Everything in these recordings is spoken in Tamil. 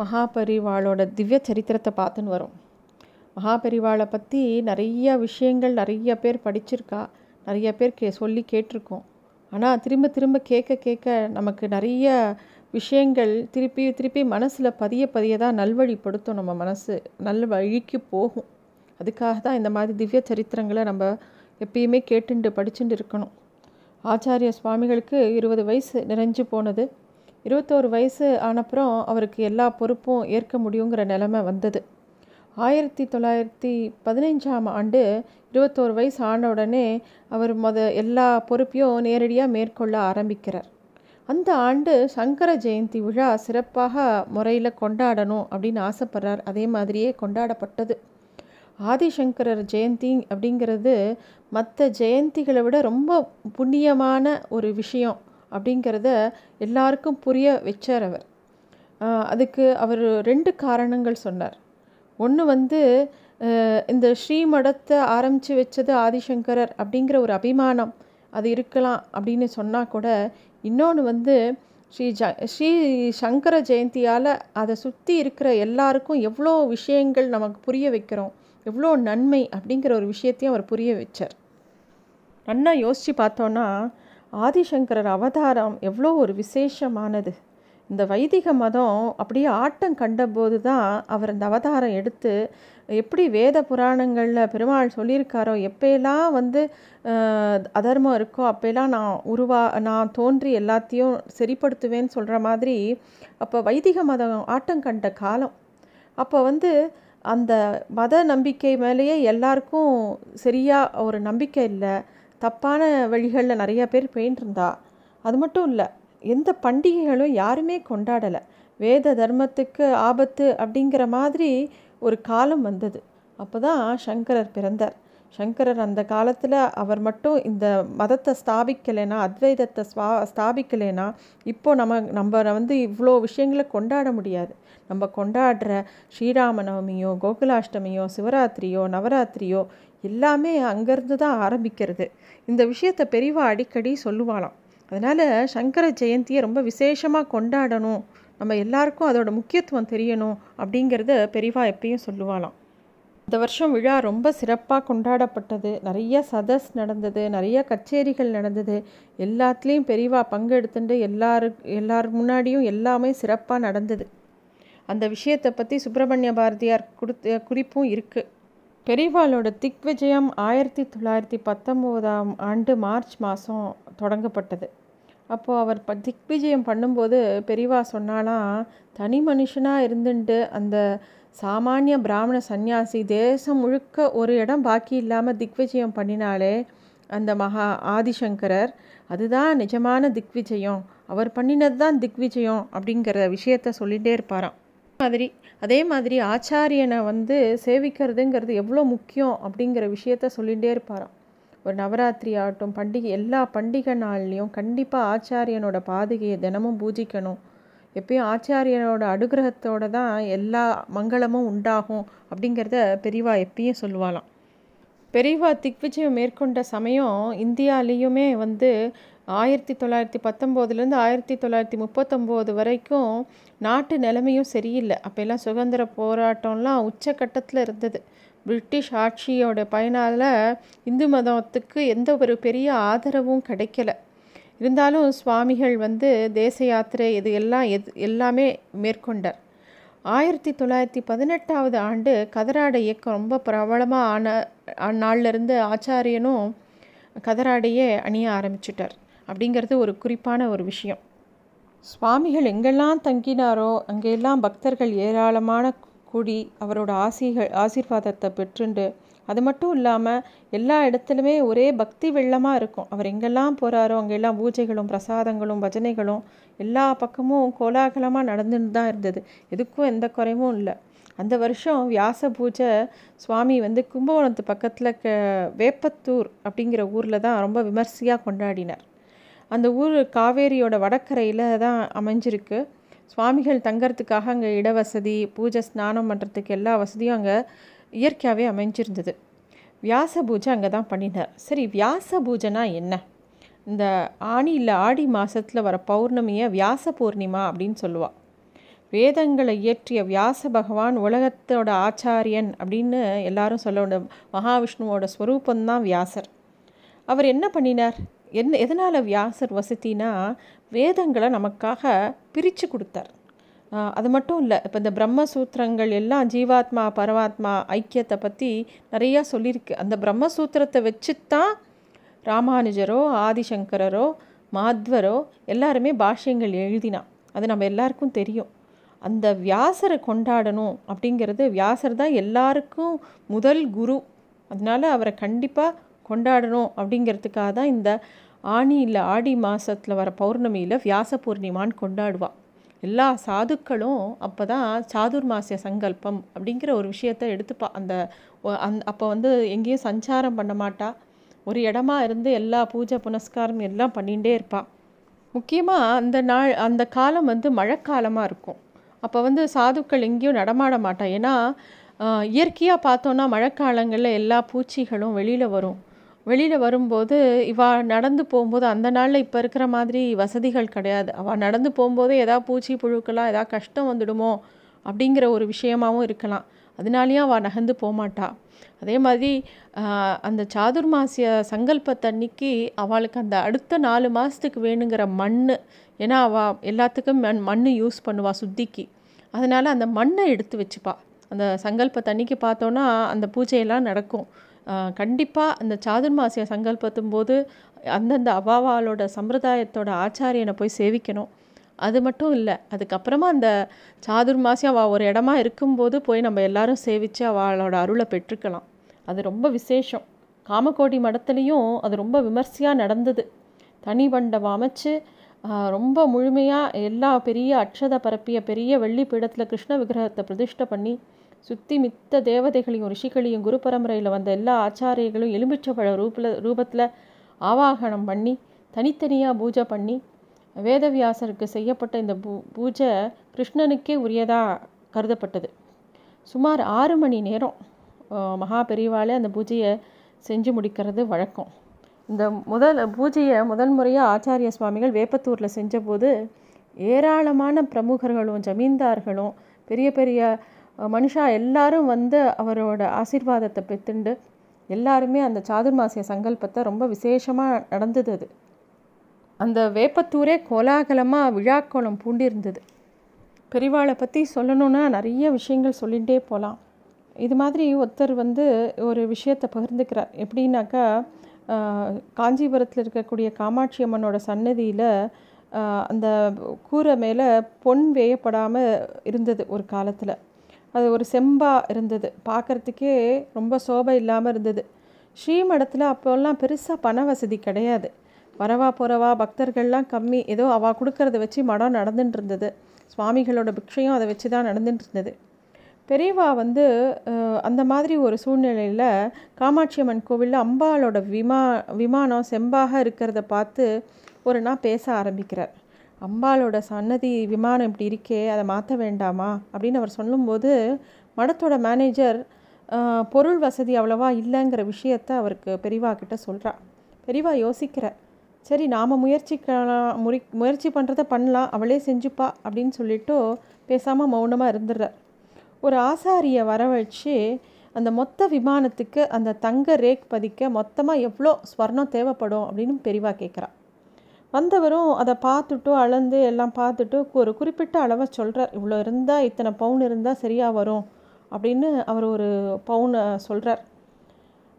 மகாபரிவாளோட திவ்ய சரித்திரத்தை பார்த்துன்னு வரோம். மகாபரிவாளை பற்றி நிறைய விஷயங்கள் நிறைய பேர் படிச்சிருக்கா நிறைய பேர் கே சொல்லி கேட்டிருக்கோம். ஆனால் திரும்ப திரும்ப கேட்க கேட்க நமக்கு நிறைய விஷயங்கள் திருப்பி திருப்பி மனசில் பதிய பதிய தான் நல்வழிப்படுத்தும் நம்ம மனசு. நல்ல வழிக்கு போகும். அதுக்காக தான் இந்த மாதிரி திவ்ய சரித்திரங்களை நம்ம எப்பயுமே கேட்டுண்டு படிச்சுட்டு இருக்கணும். ஆச்சாரிய சுவாமிகளுக்கு இருபது வயசு நிறைஞ்சு போனது. இருபத்தோரு வயசு ஆனப்புறம் அவருக்கு எல்லா பொறுப்பும் ஏற்க முடியுங்கிற நிலமை வந்தது. ஆயிரத்தி தொள்ளாயிரத்தி பதினைஞ்சாம் ஆண்டு இருபத்தோரு வயசு ஆன உடனே அவர் மொத எல்லா பொறுப்பையும் நேரடியாக மேற்கொள்ள ஆரம்பிக்கிறார். அந்த ஆண்டு சங்கர ஜெயந்தி விழா சிறப்பாக முறையில் கொண்டாடணும் அப்படின்னு ஆசைப்படுறார். அதே மாதிரியே கொண்டாடப்பட்டது. ஆதிசங்கரர் ஜெயந்தி அப்படிங்கிறது மற்ற ஜெயந்திகளை விட ரொம்ப புண்ணியமான ஒரு விஷயம். அப்படிங்கிறத எல்லாருக்கும் புரிய வச்சார் அவர். அதுக்கு அவர் ரெண்டு காரணங்கள் சொன்னார். ஒன்று வந்து இந்த ஸ்ரீமடத்தை ஆரம்பித்து வச்சது ஆதிசங்கரர் அப்படிங்கிற ஒரு அபிமானம் அது இருக்கலாம் அப்படின்னு சொன்னால் கூட இன்னொன்று வந்து ஸ்ரீ ஜ ஸ்ரீ சங்கர ஜெயந்தியால் அதை சுற்றி இருக்கிற எல்லாருக்கும் எவ்வளோ விஷயங்கள் நமக்கு புரிய வைக்கிறோம் எவ்வளோ நன்மை அப்படிங்கிற ஒரு விஷயத்தையும் அவர் புரிய வச்சார். நல்லா யோசித்து பார்த்தோன்னா ஆதிசங்கரர் அவதாரம் எவ்வளோ ஒரு விசேஷமானது. இந்த வைதிக மதம் அப்படியே ஆட்டம் கண்டபோது தான் அவர் இந்த அவதாரம் எடுத்து எப்படி வேத புராணங்களில் பெருமாள் சொல்லியிருக்காரோ எப்போயெல்லாம் வந்து அதர்மம் இருக்கோ அப்போல்லாம் நான் உருவா நான் தோன்றி எல்லாத்தையும் சரிப்படுத்துவேன்னு சொல்கிற மாதிரி அப்போ வைதிக மதம் ஆட்டம் கண்ட காலம். அப்போ வந்து அந்த மத நம்பிக்கை மேலேயே எல்லாருக்கும் சரியாக ஒரு நம்பிக்கை இல்லை. தப்பான வழிகளில் நிறைய பேர் போயின்ட்டுருந்தா அது மட்டும் இல்லை எந்த பண்டிகைகளும் யாருமே கொண்டாடலை. வேத தர்மத்துக்கு ஆபத்து அப்படிங்கிற மாதிரி ஒரு காலம் வந்தது. அப்போ தான் சங்கரர் பிறந்தார். சங்கரர் அந்த காலத்தில் அவர் மட்டும் இந்த மதத்தை ஸ்தாபிக்கலைனா அத்வைதத்தை ஸ்வா ஸ்தாபிக்கலைனா இப்போது நம்ம நம்ம வந்து இவ்வளோ விஷயங்களை கொண்டாட முடியாது. நம்ம கொண்டாடுற ஸ்ரீராம நவமியோ கோகுலாஷ்டமியோ சிவராத்திரியோ நவராத்திரியோ எல்லாமே அங்கேருந்து தான் ஆரம்பிக்கிறது. இந்த விஷயத்தை பெரிவா அடிக்கடி சொல்லுவாளாம். அதனால் சங்கர ஜெயந்தியை ரொம்ப விசேஷமாக கொண்டாடணும். நம்ம எல்லாருக்கும் அதோட முக்கியத்துவம் தெரியணும் அப்படிங்கிறத பெரிவா எப்பயும் சொல்லுவாளாம். இந்த வருஷம் விழா ரொம்ப சிறப்பாக கொண்டாடப்பட்டது. நிறைய சதஸ் நடந்தது நிறைய கச்சேரிகள் நடந்தது. எல்லாத்துலேயும் பெரிவா பங்கெடுத்துட்டு எல்லாரு எல்லார் முன்னாடியும் எல்லாமே சிறப்பாக நடந்தது. அந்த விஷயத்தை பற்றி சுப்பிரமணிய பாரதியார் கொடுத்த குறிப்பும் இருக்குது பெரிவாலோட திக் விஜயம் ஆயிரத்தி தொள்ளாயிரத்தி பத்தொம்போதாம் ஆண்டு மார்ச் மாதம் தொடங்கப்பட்டது. அப்போது அவர் ப திக்விஜயம் பண்ணும்போது பெரிவா சொன்னாலாம் தனி மனுஷனாக இருந்துட்டு அந்த சாமானிய பிராமண சந்நியாசி தேசம் முழுக்க ஒரு இடம் பாக்கி இல்லாமல் திக்விஜயம் பண்ணினாலே அந்த மகா ஆதிசங்கரர். அதுதான் நிஜமான திக்விஜயம். அவர் பண்ணினது தான் திக்விஜயம் அப்படிங்கிற விஷயத்த சொல்லிகிட்டே இருப்பாராம். மாதிரி அதே மாதிரி ஆச்சாரியனை வந்து சேவிக்கிறதுங்கிறது எவ்வளோ முக்கியம் அப்படிங்கிற விஷயத்த சொல்லிகிட்டே இருப்பாராம். ஒரு நவராத்திரி ஆகட்டும் பண்டிகை எல்லா பண்டிகை நாள்லேயும் கண்டிப்பாக ஆச்சாரியனோட பாதுகையை தினமும் பூஜிக்கணும். எப்பயும் ஆச்சாரியனோட அனுகிரகத்தோடு தான் எல்லா மங்களமும் உண்டாகும் அப்படிங்கிறத பெரியவா எப்பயும் சொல்லுவாளாம். பெரியவா திக்விஜயம் மேற்கொண்ட சமயம் இந்தியாலேயுமே வந்து ஆயிரத்தி தொள்ளாயிரத்தி பத்தொம்போதுலேருந்து ஆயிரத்தி தொள்ளாயிரத்தி முப்பத்தொம்போது வரைக்கும் நாட்டு நிலைமையும் சரியில்லை. அப்போல்லாம் சுதந்திர போராட்டம்லாம் உச்சக்கட்டத்தில் இருந்தது. பிரிட்டிஷ் ஆட்சியோட பயனால் இந்து மதத்துக்கு எந்த ஒரு பெரிய ஆதரவும் கிடைக்கல. இருந்தாலும் சுவாமிகள் வந்து தேச யாத்திரை இது எல்லாம் எது எல்லாமே மேற்கொண்டார். ஆயிரத்தி தொள்ளாயிரத்தி பதினெட்டாவது ஆண்டு கதராடை இயக்கம் ரொம்ப பிரபலமாக ஆன நாள்லேருந்து ஆச்சாரியனும் கதராடையே அணிய ஆரம்பிச்சிட்டார். அப்படிங்கிறது ஒரு குறிப்பான ஒரு விஷயம். சுவாமிகள் எங்கெல்லாம் தங்கினாரோ அங்கெல்லாம் பக்தர்கள் ஏராளமான கூடி அவரோட ஆசிகள் ஆசீர்வாதத்தை பெற்றுண்டு அது மட்டும் இல்லாமல் எல்லா இடத்துலையுமே ஒரே பக்தி வெள்ளமாக இருக்கும். அவர் எங்கெல்லாம் போகிறாரோ அங்கெல்லாம் பூஜைகளும் பிரசாதங்களும் பஜனைகளும் எல்லா பக்கமும் கோலாகலமாக நடந்துன்னு தான் இருந்தது. எதுக்கும் எந்த குறைவும் இல்லை. அந்த வருஷம் வியாச பூஜை சுவாமி வந்து கும்பகோணத்து பக்கத்தில் க வேப்பத்தூர் அப்படிங்கிற ஊரில் தான் ரொம்ப விமர்சையாக கொண்டாடினார். அந்த ஊர் காவேரியோட வடக்கரையில் தான் அமைஞ்சிருக்கு. சுவாமிகள் தங்கறதுக்காக அங்கே இடவசதி பூஜை ஸ்நானம் பண்ணுறதுக்கு எல்லா வசதியும் அங்கே இயற்கையாகவே அமைஞ்சிருந்தது. வியாச பூஜை அங்கே தான் பண்ணினார். சரி வியாச பூஜைனா என்ன? இந்த ஆணி இல்லை ஆடி மாதத்தில் வர பௌர்ணமியை வியாச பூர்ணிமா அப்படின்னு சொல்லுவாள் வேதங்களை இயற்றிய வியாச பகவான் உலகத்தோட ஆச்சாரியன் அப்படின்னு எல்லாரும் சொல்ல மகாவிஷ்ணுவோட ஸ்வரூபந்தான் வியாசர். அவர் என்ன பண்ணினார்? என்ன எதனால் வியாசர் வசதினா வேதங்களை நமக்காக பிரித்து கொடுத்தார். அது மட்டும் இல்லை இப்போ இந்த பிரம்மசூத்திரங்கள் எல்லாம் ஜீவாத்மா பரமாத்மா ஐக்கியத்தை பற்றி நிறையா சொல்லியிருக்கு. அந்த பிரம்மசூத்திரத்தை வச்சு தான் ராமானுஜரோ ஆதிசங்கரரோ மாத்வரோ எல்லாருமே பாஷ்யங்கள் எழுதினா. அது நம்ம எல்லாருக்கும் தெரியும். அந்த வியாசரை கொண்டாடணும் அப்படிங்கிறது வியாசர் தான் எல்லாருக்கும் முதல் குரு. அதனால் அவரை கண்டிப்பாக கொண்டாடணும் அப்படிங்கிறதுக்காக தான் இந்த ஆணி இல்லை ஆடி மாதத்தில் வர பௌர்ணமியில் வியாச பூர்ணிமான்னு கொண்டாடுவாள் எல்லா சாதுக்களும் அப்போ தான் சாதுர்மாசிய சங்கல்பம் அப்படிங்கிற ஒரு விஷயத்த எடுத்துப்பா. அந்த அந் அப்போ வந்து எங்கேயும் சஞ்சாரம் பண்ண மாட்டா. ஒரு இடமா இருந்து எல்லா பூஜை புனஸ்காரம் எல்லாம் பண்ணிகிட்டே இருப்பாள் முக்கியமாக அந்த நாள் அந்த காலம் வந்து மழைக்காலமாக இருக்கும். அப்போ வந்து சாதுக்கள் எங்கேயும் நடமாட மாட்டான் ஏன்னா இயற்கையாக பார்த்தோன்னா மழைக்காலங்களில் எல்லா பூச்சிகளும் வெளியில் வரும். வெளியில் வரும்போது இவா நடந்து போகும்போது அந்த நாளில் இப்போ இருக்கிற மாதிரி வசதிகள் கிடையாது. அவள் நடந்து போகும்போது எதாவது பூச்சி புழுக்கெல்லாம் எதாவது கஷ்டம் வந்துடுமோ அப்படிங்கிற ஒரு விஷயமாகவும் இருக்கலாம். அதனாலேயும் அவள் நகர்ந்து போகமாட்டா அதே மாதிரி அந்த சாதுர்மாசிய சங்கல்பத்தன்னைக்கு அவளுக்கு அந்த அடுத்த நாலு மாதத்துக்கு வேணுங்கிற மண் ஏன்னா அவள் எல்லாத்துக்கும் மண் மண் யூஸ் பண்ணுவாள் சுத்திக்கு. அதனால் அந்த மண்ணை எடுத்து வச்சுப்பா. அந்த சங்கல்பத்தன்னைக்கு பார்த்தோன்னா அந்த பூஜையெல்லாம் நடக்கும். கண்டிப்பாக அந்த சாதுர்மாசிய சங்கல்பத்தும் போது அந்தந்த அவாவாலோட சம்பிரதாயத்தோட ஆச்சாரியனை போய் சேவிக்கணும். அது மட்டும் இல்லை அதுக்கப்புறமா அந்த சாதுர்மாசியம் அவள் ஒரு இடமா இருக்கும்போது போய் நம்ம எல்லாரும் சேவித்து அவளோட அருளை பெற்றுக்கலாம். அது ரொம்ப விசேஷம். காமக்கோடி மடத்துலேயும் அது ரொம்ப விமர்சையாக நடந்தது. தனி மண்டபம் அமைச்சு ரொம்ப முழுமையாக எல்லா பெரிய அக்ஷத பரப்பிய பெரிய வெள்ளி பீடத்தில் கிருஷ்ண விக்கிரகத்தை பிரதிஷ்டை பண்ணி சுற்றி மித்த தேவதைகளையும் ரிஷிகளையும் குரு பரம்பரையில் வந்த எல்லா ஆச்சாரியர்களும் எலுமிச்சப்பழ ரூபில் ரூபத்தில் ஆவாகனம் பண்ணி தனித்தனியாக பூஜை பண்ணி வேதவியாசருக்கு செய்யப்பட்ட இந்த பூ பூஜை கிருஷ்ணனுக்கே உரியதாக கருதப்பட்டது. சுமார் ஆறு மணி நேரம் மகா பெரிவாலே அந்த பூஜையை செஞ்சு முடிக்கிறது வழக்கம். இந்த முதல் பூஜையை முதல் முறையாக ஆச்சாரிய சுவாமிகள் வேப்பத்தூரில் செஞ்சபோது ஏராளமான பிரமுகர்களும் ஜமீன்தார்களும் பெரிய பெரிய மனுஷா எல்லாரும் வந்து அவரோட ஆசீர்வாதத்தை பெற்றுண்டு எல்லாருமே அந்த சாதுர்மாசிய சங்கல்பத்தை ரொம்ப விசேஷமாக நடந்தது அது. அந்த வேப்பத்தூரே கோலாகலமாக விழாக்கோளம் பூண்டிருந்தது. பெரிவாளை பற்றி சொல்லணுன்னா நிறைய விஷயங்கள் சொல்லிகிட்டே போகலாம் இது மாதிரி ஒருத்தர் வந்து ஒரு விஷயத்தை பகிர்ந்துக்கிறார். எப்படின்னாக்கா காஞ்சிபுரத்தில் இருக்கக்கூடிய காமாட்சி அம்மனோட சன்னதியில் அந்த கூரை மேலே பொன் வேயப்படாமல் இருந்தது ஒரு காலத்தில். அது ஒரு செம்பாக இருந்தது. பார்க்குறதுக்கே ரொம்ப சோபை இல்லாமல் இருந்தது. ஸ்ரீமடத்தில் அப்போல்லாம் பெருசாக பண வசதி கிடையாது. வரவா போகிறவா பக்தர்கள்லாம் கம்மி. ஏதோ அவள் கொடுக்கறத வச்சு மடம் நடந்துட்டு இருந்தது. சுவாமிகளோட பிக்ஷையும் அதை வச்சு தான் நடந்துட்டு இருந்தது. பெரியவா வந்து அந்த மாதிரி ஒரு சூழ்நிலையில் காமாட்சி அம்மன் கோவிலில் அம்பாளோட விமா விமானம் செம்பாக இருக்கிறத பார்த்து ஒரு நாள் பேச ஆரம்பிக்கிறார். அம்பாளோட சன்னதி விமானம் இப்படி இருக்கே அதை மாற்ற வேண்டாமா? அப்படின்னு அவர் சொல்லும்போது மடத்தோட மேனேஜர் பொருள் வசதி அவ்வளவா இல்லைங்கிற விஷயத்த அவருக்கு பெரிவா கிட்ட சொல்கிறா பெரிவா யோசிக்கிற சரி நாம் முயற்சிக்கலாம் முறி முயற்சி பண்ணுறத பண்ணலாம் அவளே செஞ்சுப்பா அப்படின்னு சொல்லிட்டு பேசாமல் மௌனமாக இருந்துடுறார். ஒரு ஆசாரியை வரவழைச்சு அந்த மொத்த விமானத்துக்கு அந்த தங்க ரேக் பதிக்க மொத்தமாக எவ்வளோ ஸ்வர்ணம் தேவைப்படும் அப்படின்னு பெரிவா கேட்குறா. வந்தவரும் அதை பார்த்துட்டு அளந்து எல்லாம் பார்த்துட்டு ஒரு குறிப்பிட்ட அளவை சொல்கிறார் இவ்வளோ இருந்தால் இத்தனை பவுன் இருந்தால் சரியாக வரும் அப்படின்னு அவர் ஒரு பவுனை சொல்கிறார்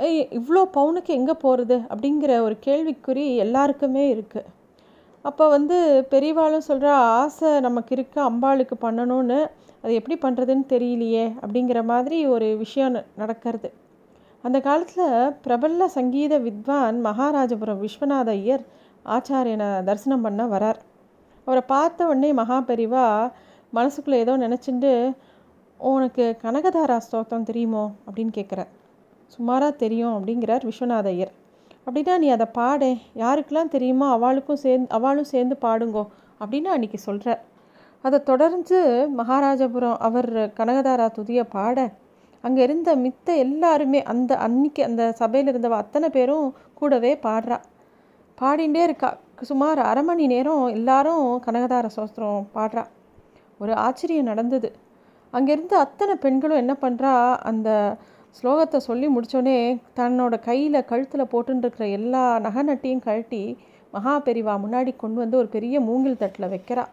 ஏய் இவ்வளோ பவுனுக்கு எங்கே போகிறது? அப்படிங்கிற ஒரு கேள்விக்குறி எல்லாருக்குமே இருக்குது அப்போ வந்து பெரியவாளும் சொல்கிற ஆசை நமக்கு இருக்க அம்பாளுக்கு பண்ணணும்னு. அது எப்படி பண்ணுறதுன்னு தெரியலையே அப்படிங்கிற மாதிரி ஒரு விஷயம் நடக்கிறது. அந்த காலத்தில் பிரபல சங்கீத வித்வான் மகாராஜபுரம் விஸ்வநாத ஐயர் ஆச்சாரியனை தரிசனம் பண்ண வரார். அவரை பார்த்த உடனே மகாபெரிவா மனசுக்குள்ளே ஏதோ நினச்சிட்டு உனக்கு கனகதாரா ஸ்தோத்திரம் தெரியுமோ? அப்படின்னு கேட்குறார். சுமாராக தெரியும் அப்படிங்கிறார் விஸ்வநாத ஐயர் அப்படின்னா நீ அதை பாடே. யாருக்கெல்லாம் தெரியுமோ அவளுக்கும் சேர்ந்து அவளும் சேர்ந்து பாடுங்கோ அப்படின்னு அன்றைக்கி சொல்கிறார் அதை தொடர்ந்து மகாராஜபுரம் அவர் கனகதாரா துதியை பாட அங்கே இருந்த மித்த எல்லாருமே அந்த அன்னைக்கு அந்த சபையில் இருந்தவ அத்தனை பேரும் கூடவே பாடுறா. பாடிண்டே இருக்கா. சுமார் அரை மணி நேரம் எல்லாரும் கனகதார சோஸ்திரம் பாடுறா. ஒரு ஆச்சரியம் நடந்தது. அங்கேருந்து அத்தனை பெண்களும் என்ன பண்ணுறா அந்த ஸ்லோகத்தை சொல்லி முடித்தோடனே தன்னோட கையில் கழுத்தில் போட்டுருக்கிற எல்லா நகை நட்டியும் கழட்டி மகா பெரிவா முன்னாடி கொண்டு வந்து ஒரு பெரிய மூங்கில் தட்டில் வைக்கிறா.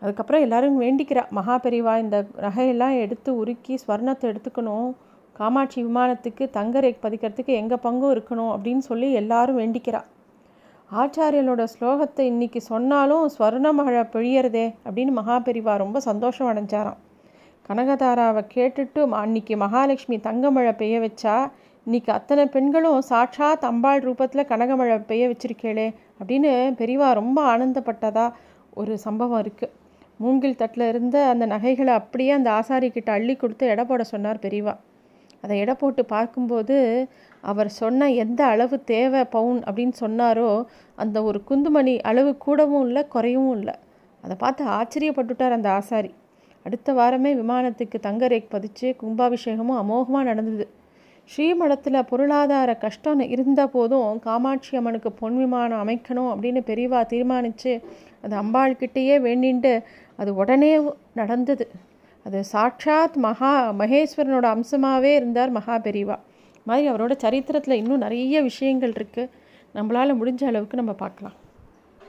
அதுக்கப்புறம் எல்லோரும் வேண்டிக்கிறா. மகா பெரிவா இந்த நகையெல்லாம் எடுத்து உருக்கி ஸ்வர்ணத்தை எடுத்துக்கணும். காமாட்சி விமானத்துக்கு தங்க ரேக் பதிக்கிறதுக்கு எங்கள் பங்கும் இருக்கணும் அப்படின்னு சொல்லி எல்லாரும் வேண்டிக்கிறா. ஆச்சாரியனோட ஸ்லோகத்தை இன்னைக்கு சொன்னாலும் ஸ்வர்ண மழை பொழியறதே அப்படின்னு மகாபெரிவா ரொம்ப சந்தோஷம் அடைஞ்சாராம். கனகதாராவை கேட்டுட்டு அன்னைக்கு மகாலட்சுமி தங்கமழை பெய்ய வச்சா இன்னைக்கு அத்தனை பெண்களும் சாட்சாத் அம்பாள் ரூபத்தில் கனகமழை பெய்ய வச்சிருக்கேளே அப்படின்னு பெரியவா ரொம்ப ஆனந்தப்பட்டதா ஒரு சம்பவம் இருக்குது மூங்கில் தட்டில் இருந்த அந்த நகைகளை அப்படியே அந்த ஆசாரிக்கிட்ட அள்ளி கொடுத்து எடை போட சொன்னார் பெரியவா அதை எடை போட்டு பார்க்கும்போது அவர் சொன்ன எந்த அளவு தேவை பவுன் அப்படின்னு சொன்னாரோ அந்த ஒரு குந்துமணி அளவு கூடவும் இல்லை குறையவும் இல்லை. அதை பார்த்து ஆச்சரியப்பட்டுட்டார் அந்த ஆசாரி. அடுத்த வாரமே விமானத்துக்கு தங்க ரேக் பதிச்சு கும்பாபிஷேகமும் அமோகமாக நடந்தது. ஸ்ரீமடத்தில் பொருளாதார கஷ்டம் இருந்த போதும் காமாட்சி அம்மனுக்கு பொன் விமானம் அமைக்கணும் அப்படின்னு பெரியவா தீர்மானித்து அது அம்பாள்கிட்டேயே வேண்டின்ட்டு அது உடனே நடந்தது. அது சாட்சாத் மகா மகேஸ்வரனோட அம்சமாகவே இருந்தார் மகா பெரிவா. மாதிரி அவரோட சரித்திரத்தில் இன்னும் நிறைய விஷயங்கள் இருக்குது நம்மளால் முடிஞ்ச அளவுக்கு நம்ம பார்க்கலாம்.